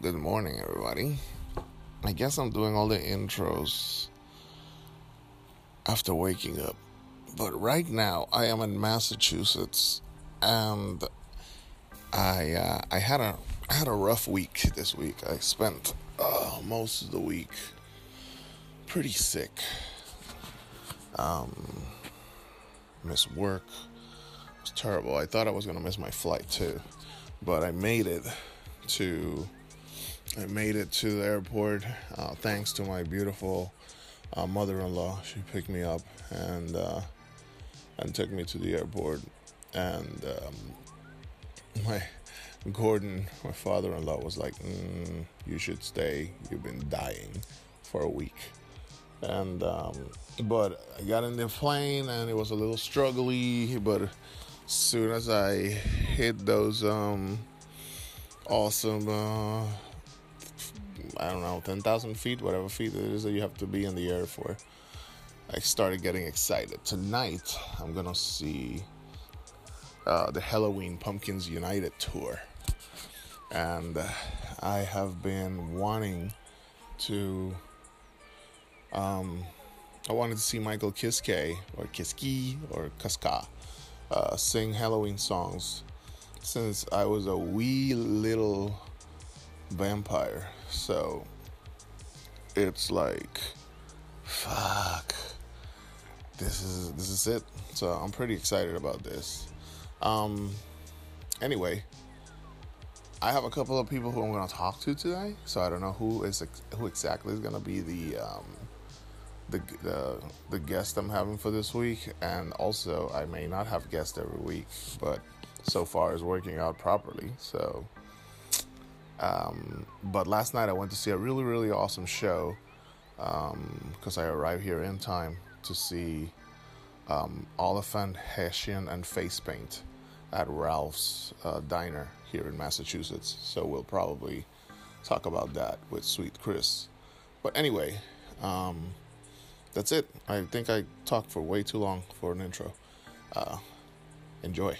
Good morning, everybody. I guess I'm doing all the intros after waking up. But right now, I am in Massachusetts, and I uh, I had a I had a rough week this week. I spent uh, most of the week pretty sick. Um, missed work. It was terrible. I thought I was gonna miss my flight too, but I made it to I made it to the airport uh, thanks to my beautiful uh, mother-in-law. She picked me up and uh, and took me to the airport. And um, my Gordon, my father-in-law, was like, mm, "You should stay. You've been dying for a week." And um, but I got in the plane and it was a little struggly. But as soon as I hit those um, awesome. I don't know, 10,000 feet, whatever feet it is that you have to be in the air for. I started getting excited. Tonight, I'm gonna see uh, the Helloween Pumpkins United tour. And uh, I have been wanting to. Um, I wanted to see Michael Kiske or Kiski or Kaska uh, sing Helloween songs since I was a wee little vampire. So it's like fuck. This is this is it. So I'm pretty excited about this. Um anyway, I have a couple of people who I'm going to talk to today, so I don't know who is who exactly is going to be the um the, the the guest I'm having for this week, and also I may not have guests every week, but so far is working out properly. So, um, but last night I went to see a really, really awesome show because um, I arrived here in time to see um, Oliphant, Hessian, and Face Paint at Ralph's uh, Diner here in Massachusetts. So we'll probably talk about that with Sweet Chris. But anyway, um, that's it. I think I talked for way too long for an intro. Uh, enjoy.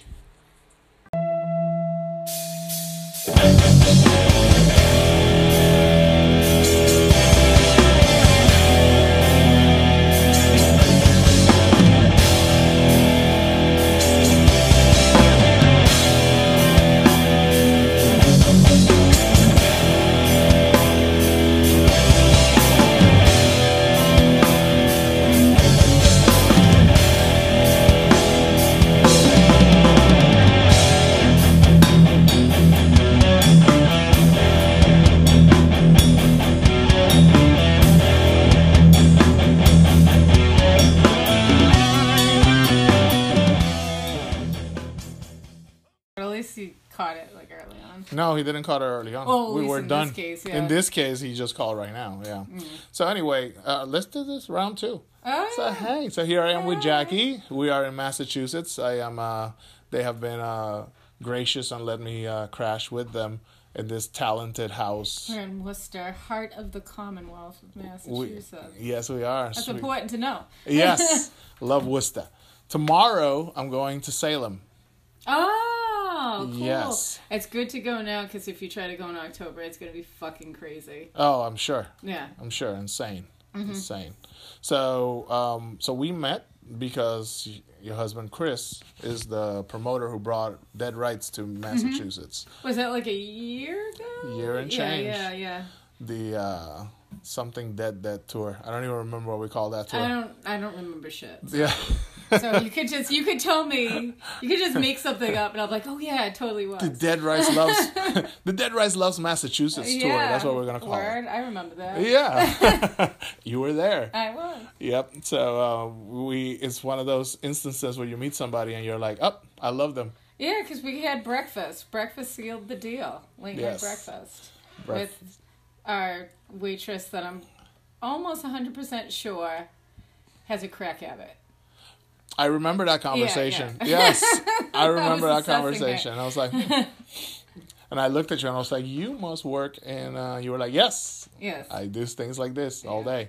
Done. This case, yeah. In this case, he just called right now. Yeah. Mm. So anyway, uh, let's do this round two. Oh, so yeah. hey, so here I am with Jackie. We are in Massachusetts. I am. Uh, they have been uh, gracious and let me uh, crash with them in this talented house. We're in Worcester, heart of the Commonwealth of Massachusetts. We, yes, we are. That's Sweet. important to know. yes, love Worcester. Tomorrow, I'm going to Salem. Oh, cool. Yes. It's good to go now because if you try to go in October, it's going to be fucking crazy. Oh, I'm sure. Yeah. I'm sure. Insane. Mm-hmm. Insane. So, um, so we met because your husband Chris is the promoter who brought Dead Rights to Massachusetts. Mm-hmm. Was that like a year ago? Year and change. Yeah, yeah, yeah. The uh, something dead dead tour. I don't even remember what we call that tour. I don't. I don't remember shit. Yeah. So you could just you could tell me you could just make something up and I'm like, oh yeah, it totally was. The Dead Rice loves the Dead Rice loves Massachusetts yeah. tour. That's what we're gonna call Word. it. I remember that. Yeah, you were there. I was. Yep. So uh, we it's one of those instances where you meet somebody and you're like, oh, I love them. Yeah, because we had breakfast. Breakfast sealed the deal. Late Yes. night breakfast Bref- with our waitress that I'm almost 100% sure has a crack habit. I remember that conversation. yeah. Yes, I remember that assessing conversation. I was like, and I looked at you and I was like, you must work, and uh, you were like, yes, Yes. I do things like this all day.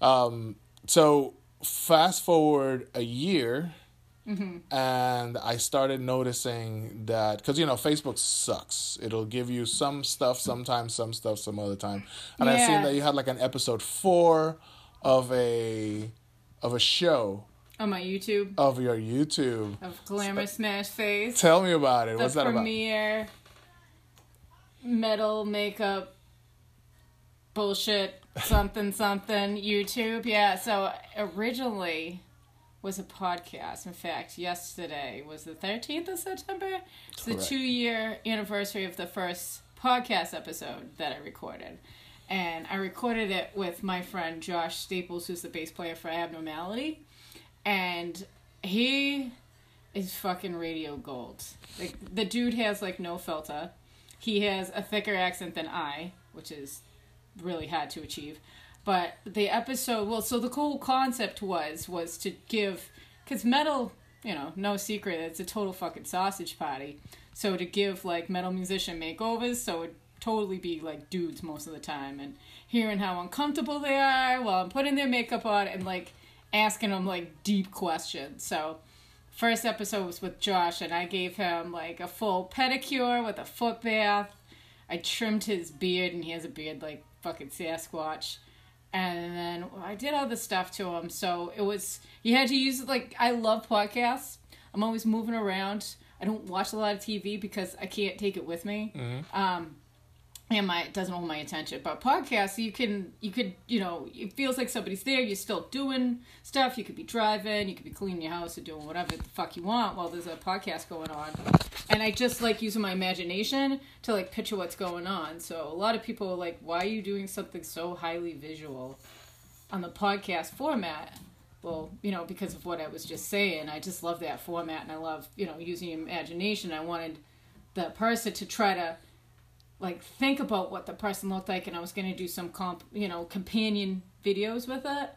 Um, so fast forward a year, and I started noticing that because you know Facebook sucks. It'll give you some stuff sometimes, some stuff some other time, and I seen that you had like an episode four of a of a show On my YouTube of your YouTube. of Glamour Smash Face. Tell me about it. the What's that about? premiere metal makeup bullshit something something YouTube. Yeah, so originally was a podcast. In fact, yesterday was the 13th of September. It's the two year anniversary of the first podcast episode that I recorded. And I recorded it with my friend Josh Staples, who's the bass player for Abnormality. And he is fucking radio gold. Like the dude has like no filter. He has a thicker accent than I, which is really hard to achieve. But the episode, well, so the whole concept was was to give, because metal, you know, no secret, it's a total fucking sausage party. So to give like metal musician makeovers, so it totally be like dudes most of the time, and hearing how uncomfortable they are while I'm putting their makeup on, and like asking him like deep questions. So first episode was with Josh, and I gave him like a full pedicure with a foot bath. I trimmed his beard, and he has a beard like fucking Sasquatch. And then I did other stuff to him, so it was you had to use like I love podcasts. I'm always moving around. I don't watch a lot of TV because I can't take it with me. Um, and my it doesn't hold my attention. But podcasts, you can you could you know it feels like somebody's there. You're still doing stuff. You could be driving. You could be cleaning your house or doing whatever the fuck you want while there's a podcast going on. And I just like using my imagination to like picture what's going on. So a lot of people are like, "Why are you doing something so highly visual on the podcast format?" Well, you know, because of what I was just saying, I just love that format, and I love you know using imagination. I wanted the person to try to like think about what the person looked like and I was going to do some comp, you know, companion videos with it.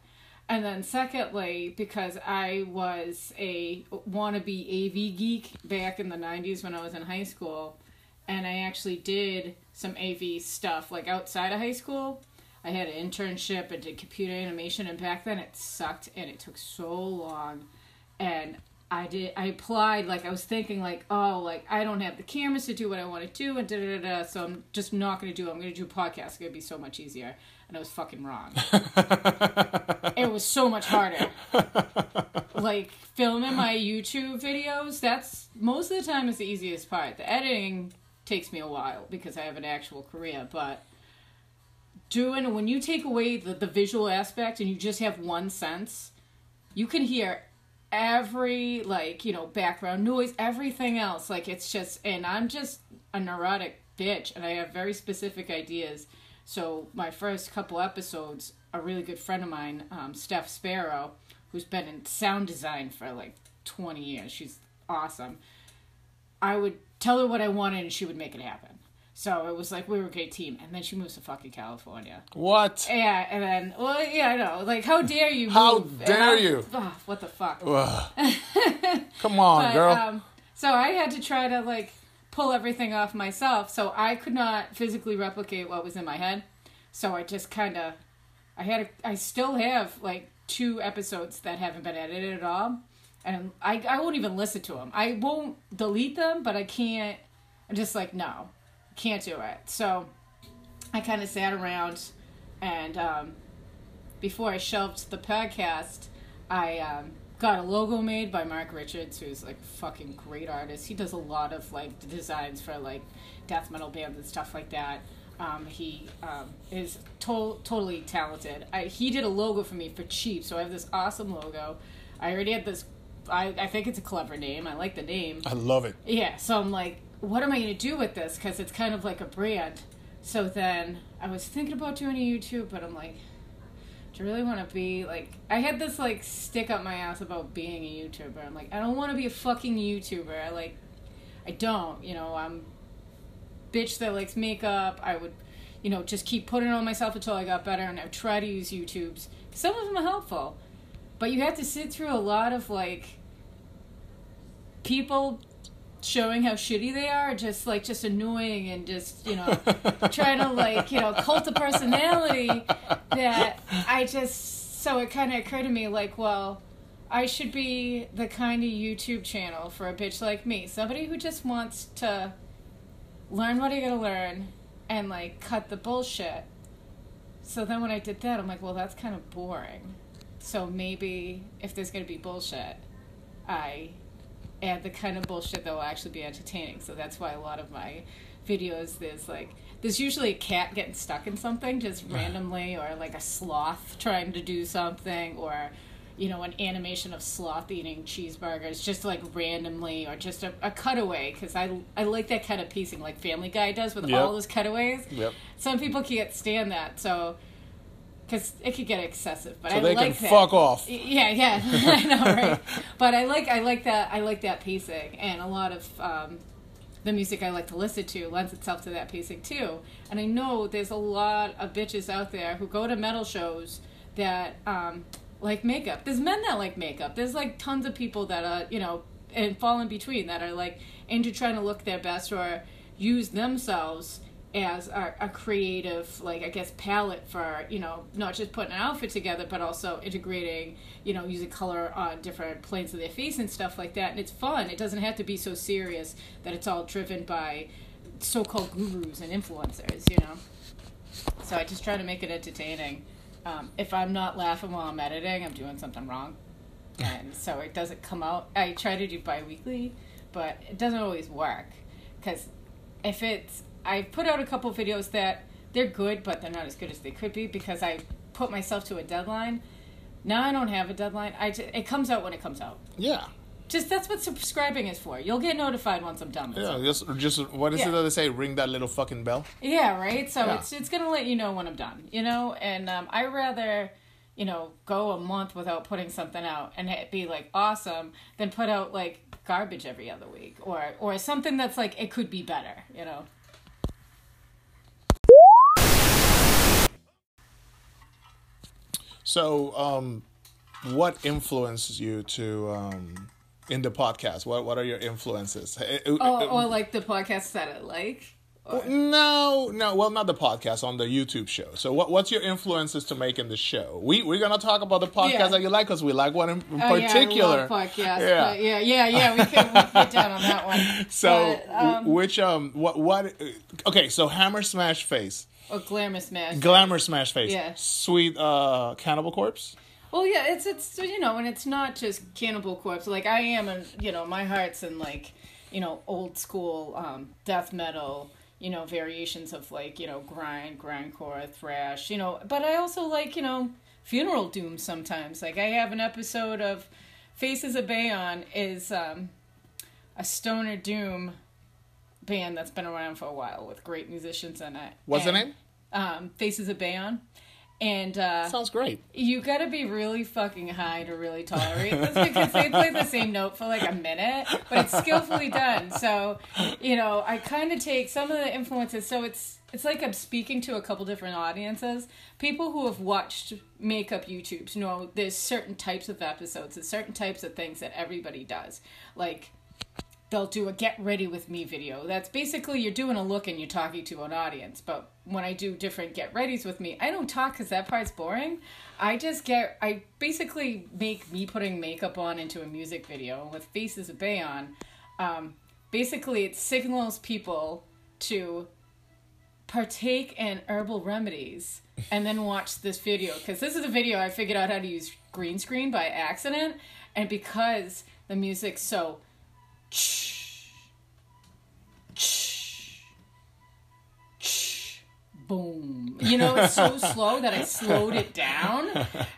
And then secondly, because I was a wannabe AV geek back in the 90s when I was in high school and I actually did some AV stuff like outside of high school. I had an internship and did computer animation and back then it sucked and it took so long and I did. I applied like I was thinking like, oh, like I don't have the cameras to do what I want to do, and da da da. So I'm just not going to do. it. I'm going to do a podcast. It's going to be so much easier, and I was fucking wrong. it was so much harder. like filming my YouTube videos. That's most of the time is the easiest part. The editing takes me a while because I have an actual career, but doing when you take away the, the visual aspect and you just have one sense, you can hear every like you know background noise everything else. Like it's just and i'm just a neurotic bitch and i have very specific ideas. So my first couple episodes a really good friend of mine um, steph sparrow who's been in sound design for like 20 years she's awesome. I would tell her what i wanted and she would make it happen so it was like we were a great team and then she moves to fucking california What? yeah, and then well, yeah, I know. Like, how dare you? How dare you. Ugh, what the fuck? Come on, But, girl. um, so I had to try to like pull everything off myself. So I could not physically replicate what was in my head. So I just kind of, I had, a, I still have like two episodes that haven't been edited at all, and I, I won't even listen to them. I won't delete them, but I can't. I'm just like no, can't do it. So I kind of sat around, and um, before I shelved the podcast, I um, got a logo made by Mark Richards, who's like a fucking great artist. He does a lot of like designs for like death metal bands and stuff like that. Um, he um, is to- totally talented. I, he did a logo for me for cheap, so I have this awesome logo. I already had this. I, I think it's a clever name. I like the name. I love it. Yeah, so I'm like, what am I going to do with this? Because it's kind of like a brand. So then I was thinking about doing a YouTube, but I'm like, do you really want to be like? I had this like stick up my ass about being a YouTuber. I'm like, I don't want to be a fucking YouTuber. I like, I don't. You know, I'm bitch that likes makeup. I would, you know, just keep putting it on myself until I got better, and I try to use YouTube's. Some of them are helpful, but you have to sit through a lot of like people showing how shitty they are just like just annoying and just you know trying to like you know cult a personality that i just so it kind of occurred to me like well I should be the kind of YouTube channel for a bitch like me. Somebody who just wants to learn what you gotta learn and like cut the bullshit. So then when I did that, I'm like, well, that's kind of boring. So maybe if there's gonna be bullshit, I add the kind of bullshit that will actually be entertaining. So that's why a lot of my videos there's like there's usually a cat getting stuck in something just randomly or like a sloth trying to do something or you know an animation of sloth eating cheeseburgers just like randomly or just a, a cutaway because I, I like that kind of piecing like family guy does with Yep. all those cutaways Yep. some people can't stand that so because it could get excessive but So I they like can that. fuck off. Yeah, yeah, I know, right? But I like, I like that, I like that pacing, and a lot of um, the music I like to listen to lends itself to that pacing too. And I know there's a lot of bitches out there who go to metal shows that um, like makeup. There's men that like makeup. There's like tons of people that are, you know, and fall in between that are like into trying to look their best or use themselves as a, a creative like i guess palette for you know not just putting an outfit together but also integrating you know using color on different planes of their face and stuff like that. And it's fun. It doesn't have to be so serious that it's all driven by so-called gurus and influencers you know? So i just try to make it entertaining. Um, if i'm not laughing while i'm editing i'm doing something wrong. And so it doesn't come out. I try to do bi-weekly but it doesn't always work. Because if it's i put out a couple videos that they're good but they're not as good as they could be because i put myself to a deadline now i don't have a deadline i just, it comes out when it comes out Yeah. just that's what subscribing is for you'll get notified once i'm done with Yeah, it just just what is Yeah. it that they say? Ring that little fucking bell. Yeah, right. So Yeah. it's it's gonna let you know when I'm done, you know. And um, I rather, you know, go a month without putting something out and it be like awesome than put out like garbage every other week or or something that's like it could be better, you know. So, um, what influences you to um, in the podcast? What what are your influences? Oh, or like the podcasts that I like. Or, No, no. Well, not the podcast on the YouTube show. So, what what's your influences to making the show? We we're gonna talk about the podcast Yeah. that you like because we like one in, in oh, particular. yeah, podcasts. Yeah. Yeah, yeah, yeah. We can, we down on that one. So, But, um, which um, what what? Okay, so Hammer Smash Face, or glamour smash. Glamour Smash Face, Yeah. Sweet uh, Cannibal Corpse. Well, yeah, it's it's you know, and it's not just Cannibal Corpse. Like I am, and you know, my heart's in like you know old school um, death metal. You know, variations of like you know grind, grindcore, thrash. You know, but I also like you know funeral doom sometimes. Like I have an episode of Faces of Bayon is um, a stoner doom band that's been around for a while with great musicians in it. What's the And, name? Um, Faces of Bayon. And uh, Sounds great. you gotta be really fucking high to really tolerate this because they play the same note for like a minute, but it's skillfully done. So, you know, I kind of take some of the influences. So it's it's like I'm speaking to a couple different audiences. People who have watched makeup YouTubes know there's certain types of episodes, there's certain types of things that everybody does. Like they'll do a get ready with me video. That's basically you're doing a look and you're talking to an audience. But when I do different get readies with me, I don't talk because that part's boring. I just get, I basically make me putting makeup on into a music video with Faces of Bayon. Um, basically, it signals people to partake in herbal remedies and then watch this video because this is a video I figured out how to use green screen by accident and because the music's so boom. You know it's so slow that i slowed it down.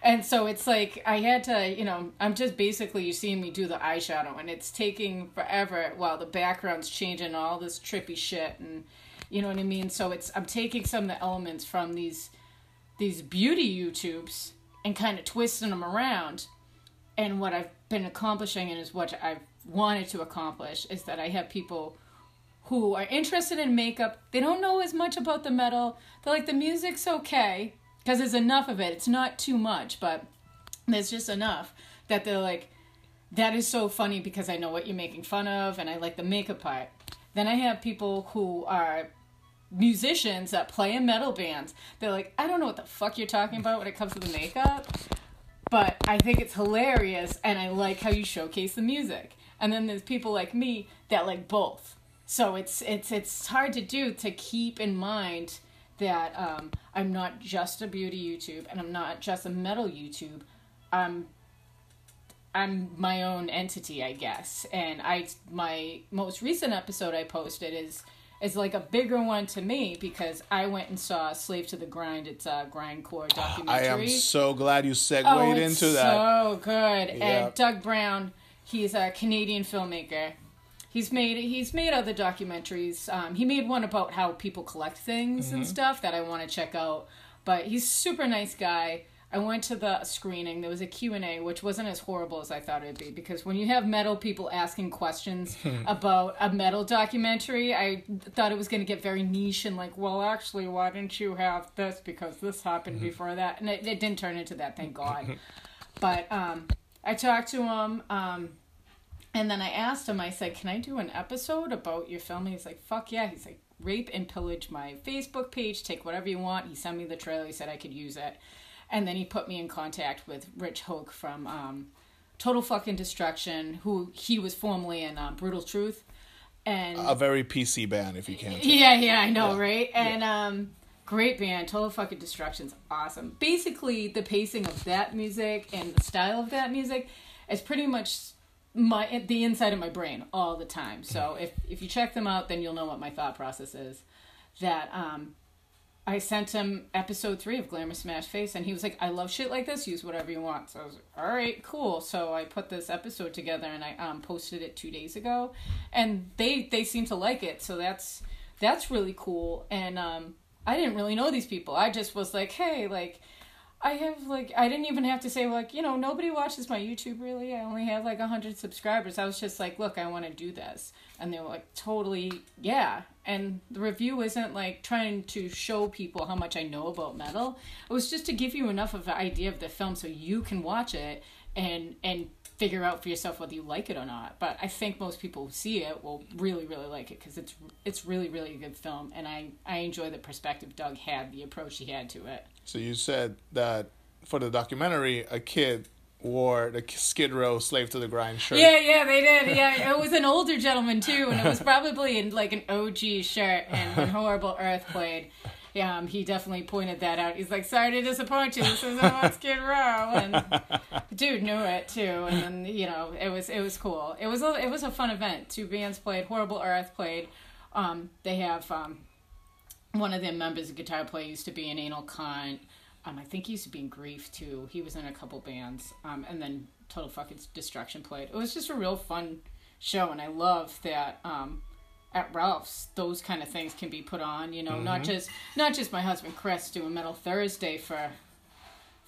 And so it's like i had to you know i'm just basically you seeing me do the eyeshadow and it's taking forever while the background's changing all this trippy shit and you know what i mean? So it's i'm taking some of the elements from these these beauty youtubes and kind of twisting them around. And what I've been accomplishing and is what I've wanted to accomplish is that I have people who are interested in makeup. They don't know as much about the metal. They're like the music's okay because there's enough of it. It's not too much, but there's just enough that they're like that is so funny because I know what you're making fun of and I like the makeup part. Then I have people who are musicians that play in metal bands. They're like, I don't know what the fuck you're talking about when it comes to the makeup, but I think it's hilarious and I like how you showcase the music. And then there's people like me that like both. So it's it's it's hard to do to keep in mind that um, I'm not just a beauty YouTube and I'm not just a metal YouTube. I'm I'm my own entity, I guess. And I my most recent episode I posted is is like a bigger one to me because I went and saw Slave to the Grind. It's a grindcore documentary. I am so glad you segued oh, it's into that. so good. Yeah. And Doug Brown, he's a Canadian filmmaker. He's made he's made other documentaries. Um, he made one about how people collect things Mm-hmm. and stuff that I want to check out. But he's super nice guy. I went to the screening. There was a Q&A, which wasn't as horrible as I thought it'd be. Because when you have metal people asking questions about a metal documentary, I thought it was going to get very niche and like, well, actually, why didn't you have this? Because this happened before that. And it, it didn't turn into that, thank God. but um, I talked to him. Um, and then I asked him, I said, Can I do an episode about your film? And He's like, Fuck yeah. He's like, Rape and pillage my Facebook page, take whatever you want. He sent me the trailer, he said I could use it. And then he put me in contact with Rich Hoak from um, Total Fucking Destruction, who he was formerly in uh, Brutal Truth. And A very PC band, if you can't, yeah, yeah, I know, Yeah. right? And um great band, Total Fucking Destruction's awesome. Basically, the pacing of that music and the style of that music is pretty much my the inside of my brain all the time. So if if you check them out, then you'll know what my thought process is. That um I sent him episode three of Glamour Smash Face, and he was like, "I love shit like this. Use whatever you want." So I was like, "All right, cool." So I put this episode together, and I um, posted it two days ago, and they they seem to like it. So that's that's really cool. And um, I didn't really know these people. I just was like, "Hey, like." I have like I didn't even have to say like you know nobody watches my YouTube really. I only have like a hundred subscribers. I was just like, look, I want to do this, and they were like, totally, yeah. And the review isn't like trying to show people how much I know about metal. It was just to give you enough of an idea of the film so you can watch it and and figure out for yourself whether you like it or not. But I think most people who see it will really really like it because it's it's really really a good film, and I I enjoy the perspective Doug had, the approach he had to it. So you said that for the documentary, a kid wore the Skid Row "Slave to the Grind" shirt. Yeah, yeah, they did. Yeah, it was an older gentleman too, and it was probably in like an OG shirt. And when Horrible Earth played, um, he definitely pointed that out. He's like, "Sorry to disappoint you. This isn't on Skid Row." And dude knew it too. And then you know, it was it was cool. It was a, it was a fun event. Two bands played. Horrible Earth played. Um, they have um, one of their members, a guitar player, used to be an anal cunt. Um, I think he used to be in Grief too. He was in a couple bands. Um, and then Total Fucking Destruction played. It was just a real fun show, and I love that. Um, at Ralph's, those kind of things can be put on. You know, not just not just my husband Chris doing Metal Thursday for, I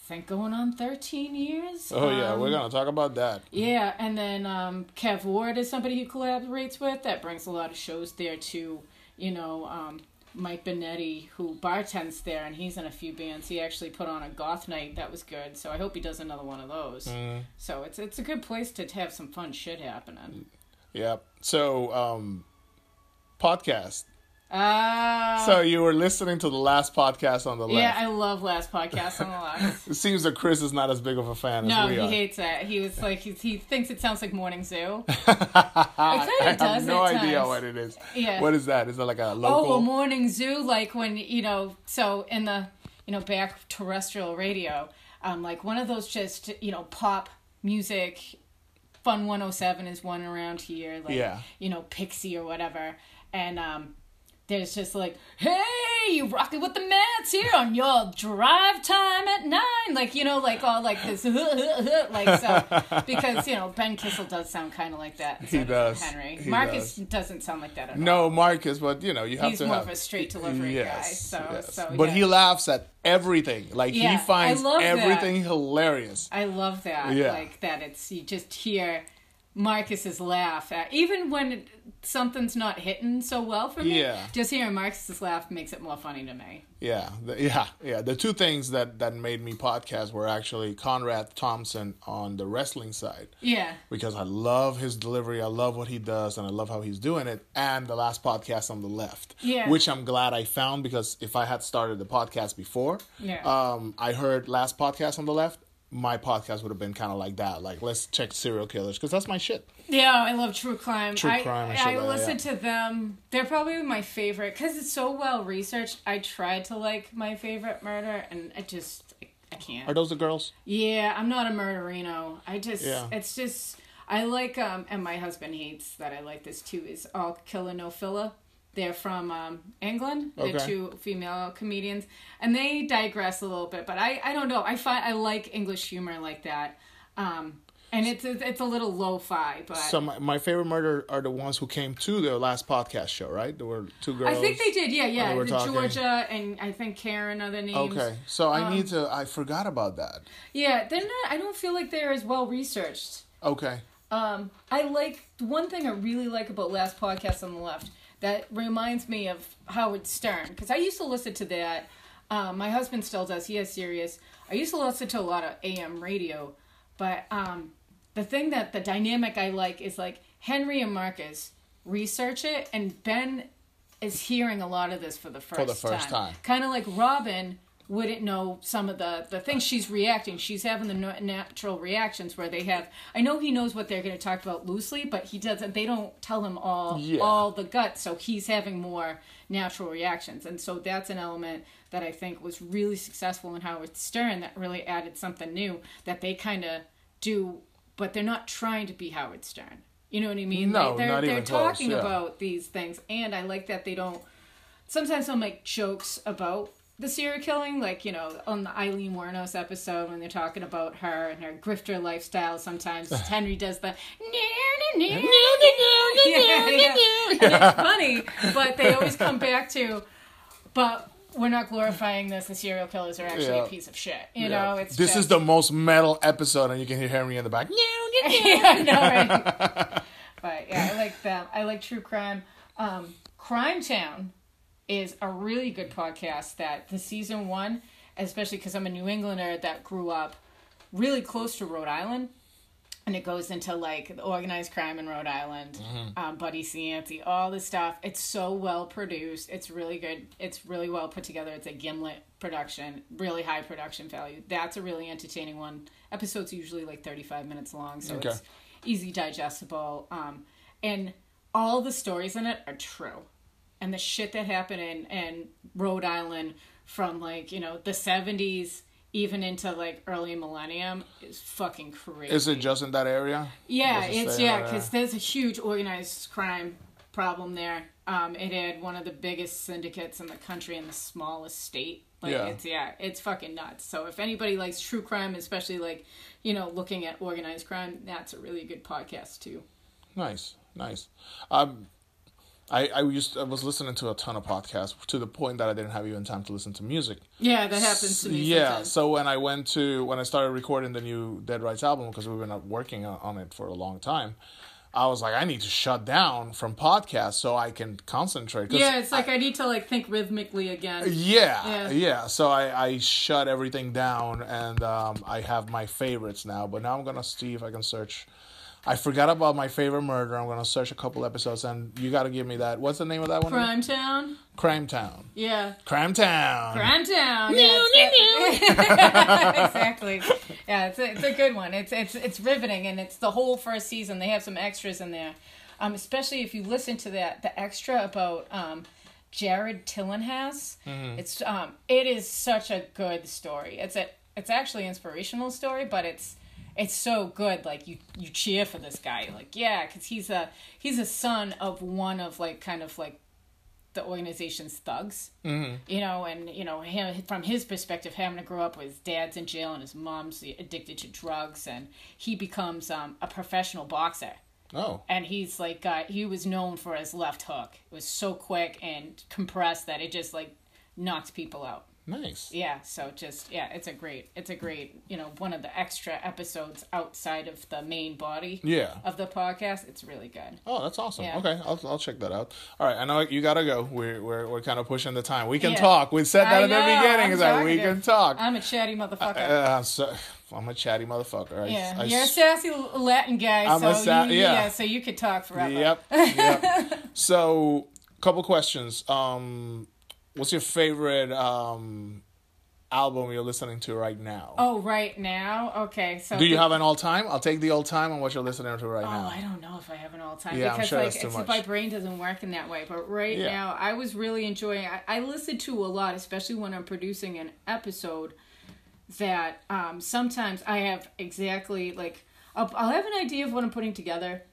think going on thirteen years. Oh yeah, Um, we're gonna talk about that. yeah, and then um, Kev Ward is somebody he collaborates with that brings a lot of shows there too. You know, um, Mike Benetti, who bartends there, and he's in a few bands. He actually put on a goth night that was good. So I hope he does another one of those. Mm. So it's it's a good place to have some fun shit happening. Yeah. So, um, podcast. Ah, So you were listening to the last podcast on the left. yeah, I love last podcast on the left. It seems that Chris is not as big of a fan No, as we he are. hates it. He was like, he, he thinks it sounds like Morning Zoo. I kinda does have no idea times. what it is. Yeah. What is that? Is that like a Oh, local? a morning zoo, like when you know, so in the you know back terrestrial radio, um, like one of those just you know pop music. Fun 107 is one around here, like Yeah. you know Pixie or whatever, and um, there's just like, hey, you rocking with the Mets here on your drive time at nine, like you know, like all like this, like so, because you know Ben Kissel does sound kind of like that. He does. Henry He Marcus does. doesn't sound like that at all. no, Marcus, but you know you have He's to more have of a straight delivery guy. So, so but yeah. he laughs at everything. Like Yeah, he finds love that. everything hilarious. I love that. Yeah. Like that. It's you just hear Marcus's laugh at even when something's not hitting so well for me. Yeah. Just hearing Marcus's laugh makes it more funny to me. Yeah, the, yeah, yeah. The two things that that made me podcast were actually Conrad Thompson on the wrestling side Yeah. because I love his delivery, I love what he does, and I love how he's doing it. And the last podcast on the left, Yeah. which I'm glad I found because if I had started the podcast before, Yeah. um, I heard last podcast on the left. My podcast would have been kind of like that. Like, let's check serial killers because that's my shit. Yeah, I love true crime. True I, crime shit I like that, listen yeah. to them. They're probably my favorite because it's so well researched. I tried to like my favorite murder, and I just I can't. Are those the girls? Yeah, I'm not a murderino. I just Yeah. it's just I like um and my husband hates that I like this too is all killer no filler. They're from um, England. They're Okay. two female comedians, and they digress a little bit. But I, I don't know. I find I like English humor like that, um, and it's it's a little lo-fi. But So my, my favorite murder are the ones who came to the last podcast show, right? There were two girls. I think they did. Yeah, yeah. were The. Georgia and I think Karen are the names. Okay, so I Um, need to. I forgot about that. Yeah, they're not. I don't feel like they're as well researched. Okay. Um, I like one thing I really like about Last Podcast on the Left that reminds me of Howard Stern because I used to listen to that. Um, my husband still does. He has Sirius. I used to listen to a lot of AM radio, but um, the thing that the dynamic I like is like Henry and Marcus research it, and Ben is hearing a lot of this for the first for the first time. Kind of like Robin wouldn't know some of the the things she's reacting. She's having the natural reactions where they have. I know he knows what they're going to talk about loosely, but he doesn't. They don't tell him all Yeah. all the guts, so he's having more natural reactions, and so that's an element that I think was really successful in Howard Stern. That really added something new that they kind of do, but they're not trying to be Howard Stern. You know what I mean? No, they, are not they're even close, talking yeah. about these things, and I like that they don't sometimes they'll make jokes about the serial killing, like you know, on the Aileen Wuornos episode when they're talking about her and her grifter lifestyle. Sometimes Henry does the yeah, yeah. It's funny, but they always come back to, but we're not glorifying this. The serial killers are actually Yeah. a piece of shit. You Yeah. know, it's this is the most metal episode, and you can hear Henry in the back. yeah, right? but yeah, I like that. I like true crime. Um, crime Town is a really good podcast. That the season one, especially because I'm a New Englander that grew up really close to Rhode Island. And it goes into like the organized crime in Rhode Island, um, Buddy Cianci, all this stuff. It's so well produced. It's really good. It's really well put together. It's a Gimlet production, really high production value. That's a really entertaining one. Episodes usually like 35 minutes long, so Okay. it's easy digestible. Um, and all the stories in it are true. And the shit that happened in, in Rhode Island from like, you know, the 70s even into like early millennium is fucking crazy. Is it just in that area? Yeah, it's yeah, because there's a huge organized crime problem there. Um, it had one of the biggest syndicates in the country in the smallest state. Like Yeah. it's yeah, it's fucking nuts. So if anybody likes true crime, especially like you know looking at organized crime, that's a really good podcast too. Nice, nice. Um, I I used I was listening to a ton of podcasts to the point that I didn't have even time to listen to music. Yeah, that happens to me. Yeah. sometimes. So when I went to when I started recording the new Dead Rights album because we've been uh, working on it for a long time, I was like, I need to shut down from podcasts so I can concentrate. yeah, it's like I need to like think rhythmically again. Yeah, Yeah. yeah. So I, I shut everything down and um, I have my favorites now. But now I'm gonna see if I can search. I forgot about my favorite murder. I'm gonna search a couple episodes and you got to give me that. What's the name of that one? Crime Town. Crime Town. Yeah. Crime Town. Crime Town. Yeah, it's- exactly. Yeah, it's a, it's a good one. It's it's it's riveting, and it's the whole first season. They have some extras in there, um, especially if you listen to that the extra about um, Jared Tillenhouse. It's um, it is such a good story. It's a it's actually an inspirational story, but it's it's so good. Like you you cheer for this guy. Like yeah, because he's a he's a son of one of like kind of like the organization's thugs. Mm-hmm. You know, and you know him from his perspective, having to grow up with his dad's in jail and his mom's addicted to drugs, and he becomes um, a professional boxer. Oh, And he's like, got he was known for his left hook. It was so quick and compressed that it just like knocks people out. Nice. Yeah, so just yeah, it's a great, it's a great, you know, one of the extra episodes outside of the main body Yeah. of the podcast. It's really good. Oh, that's awesome. Yeah. Okay, I'll, I'll check that out. All right, I know you gotta go. We're we're, we're kind of pushing the time. We can Yeah. talk. We said that I at the beginning. Is that we can talk. I'm a chatty motherfucker. Uh, so, I'm a chatty motherfucker. I, yeah, I you're a sassy Latin guy, I'm a so sa- you, yeah. yeah, so you could talk forever. Yep. Yep. so, couple questions. Um, what's your favorite um album you're listening to right now. Oh, right now. Okay, so Do you have an all time? I'll take the all time and what you're listening to right Oh, now. Oh, I don't know if I have an all time Yeah, because sure like it's, much. my brain doesn't work in that way. But right Yeah. now, I was really enjoying. I, I listen to a lot, especially when I'm producing an episode. That um, sometimes I have exactly like I'll, I'll have an idea of what I'm putting together,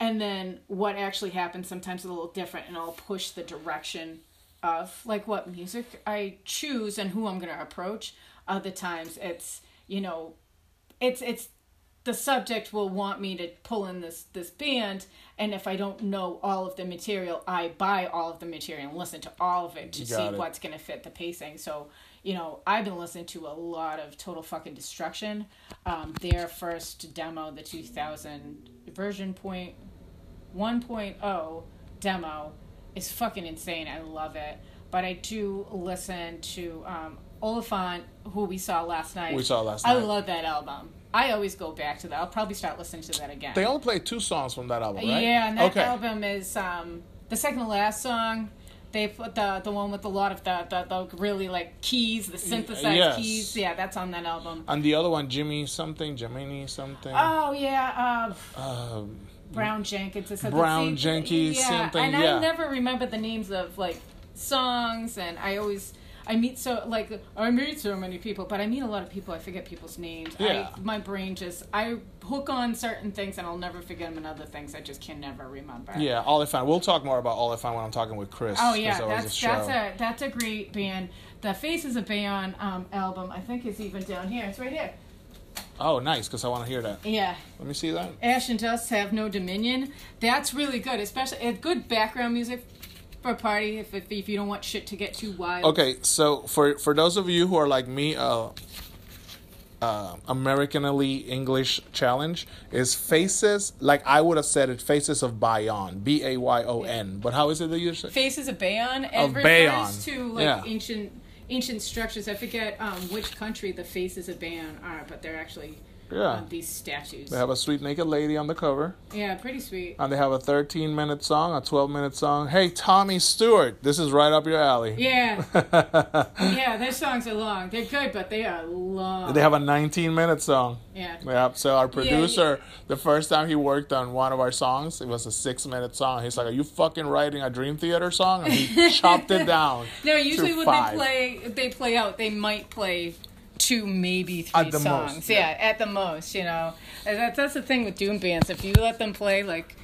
and then what actually happens sometimes a little different, and I'll push the direction of like what music I choose and who I'm gonna approach. Other times it's you know it's it's the subject will want me to pull in this this band and if i don't know all of the material i buy all of the material and listen to all of it to see it. what's going to fit the pacing so you know i've been listening to a lot of total fucking destruction um, their first demo the 2000 version point 1.0 demo is fucking insane. I love it. But I do listen to um, Oliphant, who we saw last night. We saw last night. I love that album. I always go back to that. I'll probably start listening to that again. They only play two songs from that album, right? Yeah, and that okay. album is um, the second to last song. They put the the one with a lot of the, the, the really like keys, the synthesized yes. keys. Yeah, that's on that album. And the other one, Jimmy something, Jiminy something. Oh yeah, uh, Um, Brown Jenkins. It's a- Brown see, Jenkins, yeah, something, And yeah. I never remember the names of like songs, and I always I meet so like I meet so many people, but I meet a lot of people. I forget people's names. Yeah. I, my brain just I hook on certain things, and I'll never forget them, and other things I just can never remember. yeah, Olifant. We'll talk more about Olifant when I'm talking with Chris. Oh yeah, that that's show. that's a that's a great band. The Faces of Bayon um, album, I think, is even down here. It's right here. Oh, nice, because I want to hear that. Yeah. Let me see that. Ash and Dust have no dominion. That's really good, especially it's good background music for a party if, if, if you don't want shit to get too wild. Okay, so for for those of you who are like me, uh, uh, Americanly English challenge is faces. Like I would have said it, faces of Bayon, B A Y O N. But how is it that you say? Faces of Bayon. Of Bayonne. to like Yeah. ancient ancient structures. I forget um, which country the Faces of Ban are, but they're actually Yeah. um, these statues. They have a sweet naked lady on the cover, Yeah, pretty sweet. and they have a 13 minute song, a 12 minute song. Hey, Tommy Stewart, this is right up your alley. Yeah, yeah. Their songs are long. They're good, but they are long. They have a 19 minute song. yeah. Yep. So our yeah. producer, the first time he worked on one of our songs, it was a six minute song. He's like, "Are you fucking writing a Dream Theater song?" And he chopped it down. No, usually when five. they play, they play out. They might play two, maybe three At the songs. most, yeah. yeah. at the most. You know, And that's that's the thing with doom bands. If you let them play like.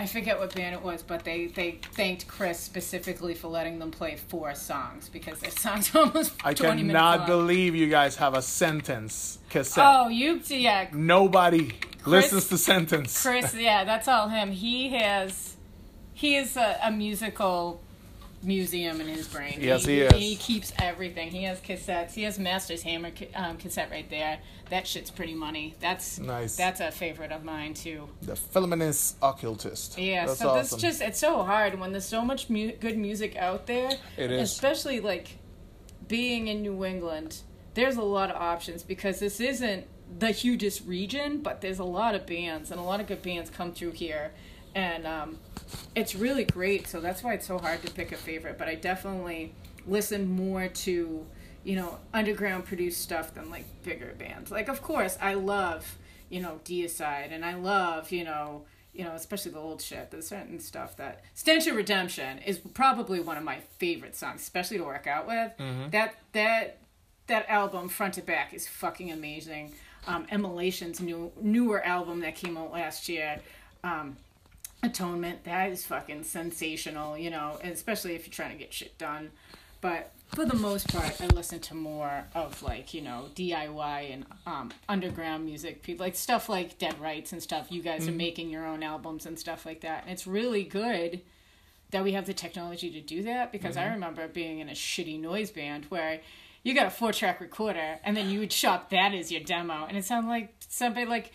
I forget what band it was, but they, they thanked Chris specifically for letting them play four songs because their songs almost I 20 minutes cannot believe you guys have a Sentenced cassette. Oh, you yeah, Nobody listens to Sentenced. Chris, yeah, that's all him. He has, he is a, a musical museum in his brain. Yes, he is. He keeps everything. He has cassettes. He has Master's Hammer um, cassette right there. That shit's pretty money. That's Nice. That's a favorite of mine too. The feminist occultist. Yeah, That's so awesome. this just it's so hard when there's so much mu- good music out there. It is. Especially like being in New England. There's a lot of options because this isn't the hugest region, but there's a lot of bands and a lot of good bands come through here. And um, it's really great, so that's why it's so hard to pick a favorite. But I definitely listen more to, you know, underground produced stuff than like bigger bands. Like, of course, I love, you know, Deicide, and I love, you know, you know, especially the old shit. There's certain stuff that Stench of Redemption is probably one of my favorite songs, especially to work out with. That that that album front to back is fucking amazing. Um, Immolation's new newer album that came out last year, um, Atonement, that is fucking sensational. You know, especially if you're trying to get shit done. But for the most part, I listen to more of like you know DIY and um, underground music, people like stuff like Dead Rights and stuff. You guys are making your own albums and stuff like that, and it's really good that we have the technology to do that because I remember being in a shitty noise band where you got a four track recorder and then you would shop that as your demo and it sounded like somebody like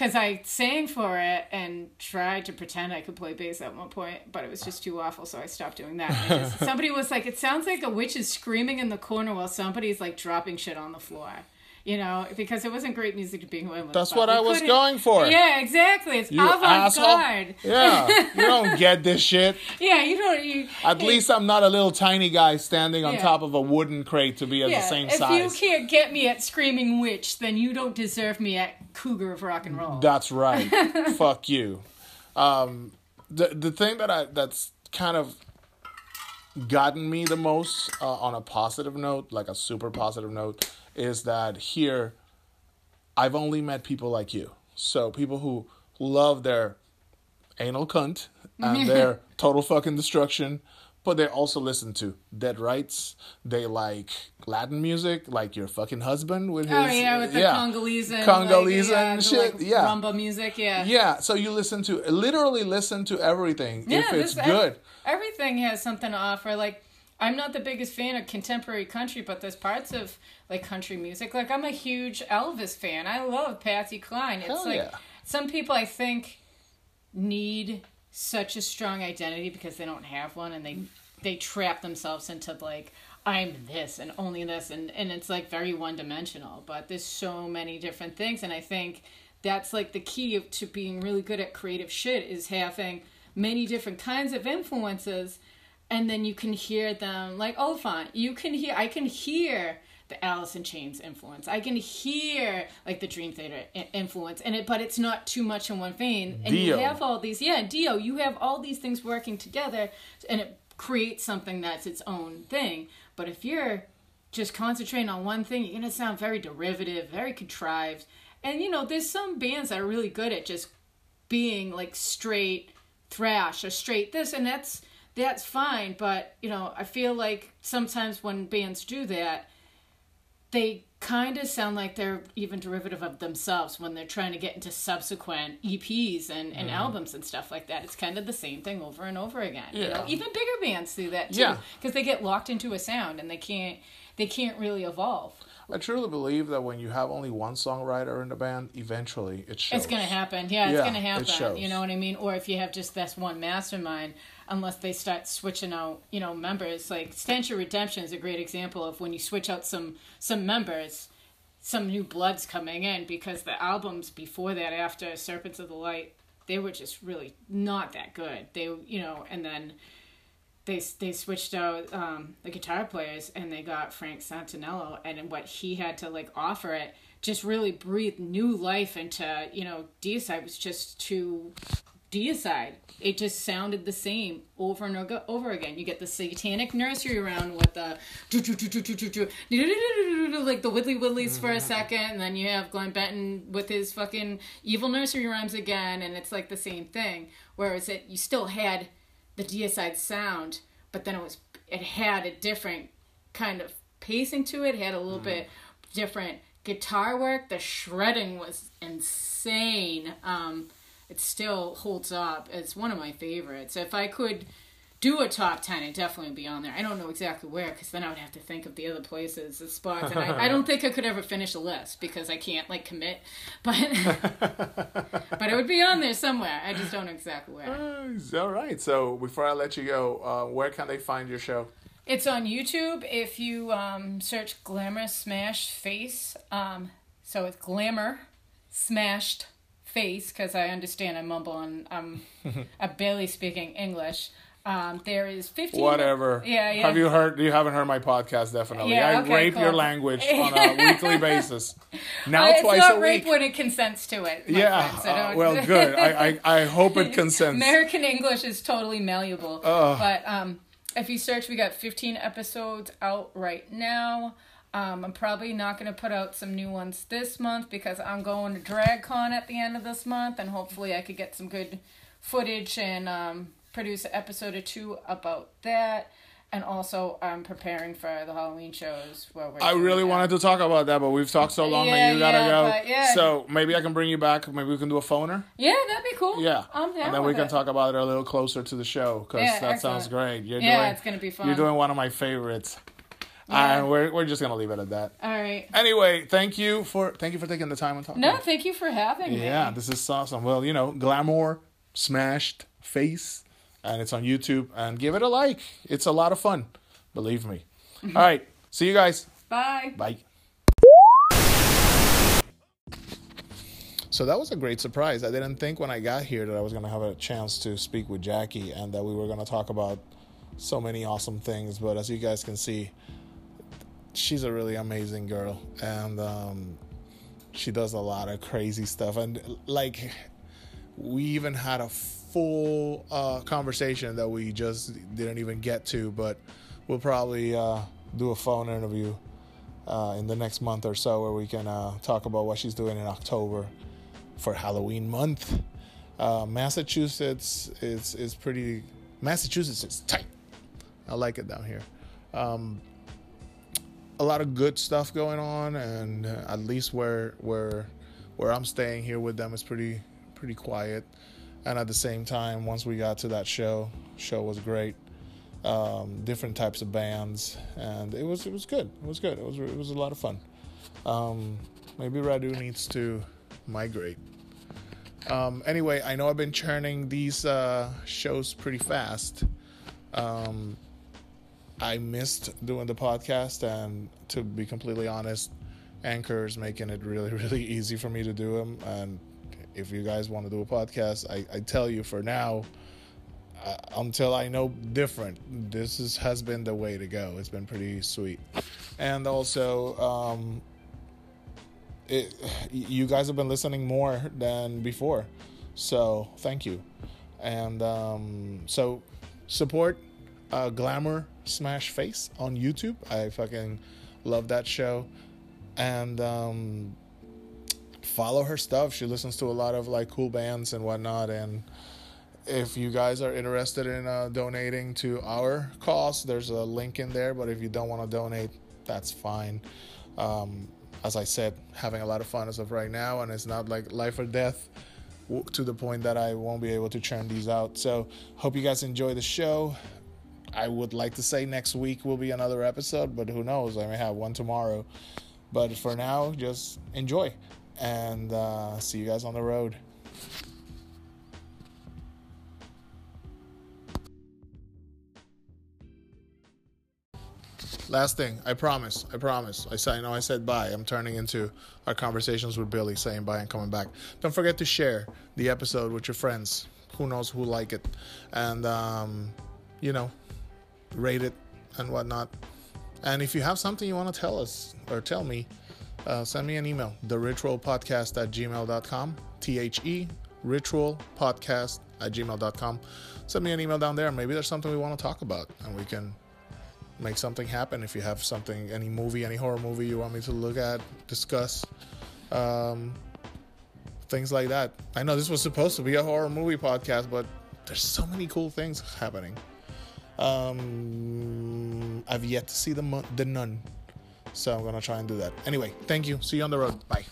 because I sang for it and tried to pretend I could play bass at one point, but it was just too awful, so I stopped doing that. Just- somebody was like, "It sounds like a witch is screaming in the corner while somebody's like dropping shit on the floor," You know, because it wasn't great music to begin with. That's what I was going for. Yeah, exactly. It's You avant asshole. Yeah, you don't get this shit. Yeah, you don't. You, At hey, least I'm not a little tiny guy standing on Yeah. top of a wooden crate to be at yeah, the same if size. If you can't get me at Screaming Witch, then you don't deserve me at Cougar of Rock and Roll. That's right. Fuck you. Um, the the thing that I that's kind of gotten me the most uh, on a positive note, like a super positive note, is that here I've only met people like you. So people who love their anal cunt and their total fucking destruction, but they also listen to Dead Rights. They like Latin music, like your fucking husband with oh, his Oh yeah, with the yeah. Congolese and Congolese like, yeah, and the, like, yeah, rumba music. Yeah, yeah, so you listen to literally listen to everything Yeah, if it's this- good. everything has something to offer. Like, I'm not the biggest fan of contemporary country, but there's parts of like country music. Like, I'm a huge Elvis fan. I love Patsy Cline. It's Hell like yeah. some people I think need such a strong identity because they don't have one, and they they trap themselves into like. I'm this and only this and, and it's like very one dimensional but there's so many different things and I think that's like the key to being really good at creative shit is having many different kinds of influences and then you can hear them like Oh Oliphant. You can hear I can hear the Alice in Chains influence. I can hear like the Dream Theater influence and it but it's not too much in one vein. And Dio. you have all these yeah, Dio, you have all these things working together and it creates something that's its own thing. But if you're just concentrating on one thing, you're gonna sound very derivative, very contrived. And you know, there's some bands that are really good at just being like straight thrash or straight this and that's that's fine but you know i feel like sometimes when bands do that they kind of sound like they're even derivative of themselves when they're trying to get into subsequent eps and, and mm-hmm. albums and stuff like that it's kind of the same thing over and over again you know Yeah. even bigger bands do that too Yeah. because they get locked into a sound and they can't they can't really evolve I truly believe that when you have only one songwriter in the band, eventually it shows. It's gonna happen. Yeah, it's Yeah, gonna it happen. shows. You know what I mean? Or if you have just this one mastermind, unless they start switching out, you know, members. Like Stench of Redemption is a great example of when you switch out some some members, some new blood's coming in because the albums before that, after Serpents of the Light, they were just really not that good. They, you know, and then they they switched out um, the guitar players and they got Frank Santinello and what he had to like offer it just really breathed new life into you know Deicide was just too Deicide. It just sounded the same over and over- again. You get the satanic nursery round with the like the Widdly Widdlies for a second, and then you have Glenn Benton with his fucking evil nursery rhymes again, and it's like the same thing. Whereas it you still had the Deicide sound, but then it was it had a different kind of pacing to it. it had a little bit different guitar work. The shredding was insane. Um, it still holds up. It's one of my favorites. If I could do a top 10, it definitely would be on there. I don't know exactly where because then I would have to think of the other places, the spots. And I, I don't think I could ever finish a list because I can't like commit. But but it would be on there somewhere. I just don't know exactly where. Uh, All right. So before I let you go, uh, where can they find your show? It's on YouTube if you um, search Glamour Smash Face. Um, so it's Glamour Smashed Face because I understand I mumble and I'm, I'm barely speaking English. Um, there is 15. Whatever. Yeah, yeah. Have you heard? You haven't heard my podcast, definitely. Yeah, I okay, rape your language on a weekly basis. Now Uh, it's twice not a rape when it consents to it. yeah. friend, so uh, well, good. I, I I hope it consents. American English is totally malleable. But um, if you search, we got 15 episodes out right now. Um, I'm probably not going to put out some new ones this month because I'm going to DragCon at the end of this month, and hopefully I could get some good footage and um, produce an episode or two about that. And also, I'm preparing for the Halloween shows. Where we're I really that. wanted to talk about that, but we've talked so long Yeah, that you gotta yeah, go. yeah. So maybe I can bring you back. Maybe we can do a phoner. Yeah, that'd be cool. Yeah, and then we can it. talk about it a little closer to the show because that sounds great. You're Yeah, doing, it's gonna be fun. You're doing one of my favorites, Yeah. and we're we're just gonna leave it at that. All right. Anyway, thank you for thank you for taking the time and talking. No, thank you for having me. Yeah, this is awesome. Well, you know, Glamour Smashed Face, and it's on YouTube. And give it a like. It's a lot of fun. Believe me. All right. See you guys. Bye. Bye. So that was a great surprise. I didn't think when I got here that I was going to have a chance to speak with Jackie and that we were going to talk about so many awesome things. But as you guys can see, she's a really amazing girl. And um, she does a lot of crazy stuff. And like, we even had a full uh, conversation that we just didn't even get to, but we'll probably uh, do a phone interview uh, in the next month or so where we can uh, talk about what she's doing in October for Halloween month. Uh, Massachusetts is is pretty. Massachusetts is tight. I like it down here. Um, a lot of good stuff going on, and uh, at least where where where I'm staying here with them is pretty pretty quiet. And at the same time, once we got to that show, show was great. Um, different types of bands, and it was it was good. It was good. It was it was a lot of fun. Um, maybe Radu needs to migrate. Um, anyway, I know I've been churning these uh, shows pretty fast. Um, I missed doing the podcast, and to be completely honest, Anchor is making it really, really easy for me to do them. And if you guys want to do a podcast, I, I tell you for now, uh, until I know different, this is, has been the way to go. It's been pretty sweet. And also, um, it, you guys have been listening more than before. So thank you. And um, so support uh, Glamour Smash Face on YouTube. I fucking love that show. And um, follow her stuff. She listens to a lot of like cool bands and whatnot. And if you guys are interested in uh, donating to our cause, there's a link in there. But if you don't want to donate, that's fine. Um, as I said, having a lot of fun as of right now, and it's not like life or death to the point that I won't be able to churn these out. So, hope you guys enjoy the show. I would like to say next week will be another episode, but who knows? I may have one tomorrow. But for now, just enjoy and uh, see you guys on the road. Last thing, I promise, I promise. I said, I know I said bye. I'm turning into our conversations with Billy, saying bye and coming back. Don't forget to share the episode with your friends. Who knows who like it, and um, you know, rate it and whatnot. And if you have something you want to tell us or tell me, uh, send me an email, the ritual podcast at gmail.com, T H E, ritual podcast at gmail.com. Send me an email down there. Maybe there's something we want to talk about and we can make something happen. If you have something, any movie, any horror movie you want me to look at, discuss, um, things like that. I know this was supposed to be a horror movie podcast, but there's so many cool things happening. Um, I've yet to see the the nun, so I'm gonna try and do that. Anyway, thank you. See you on the road. Bye.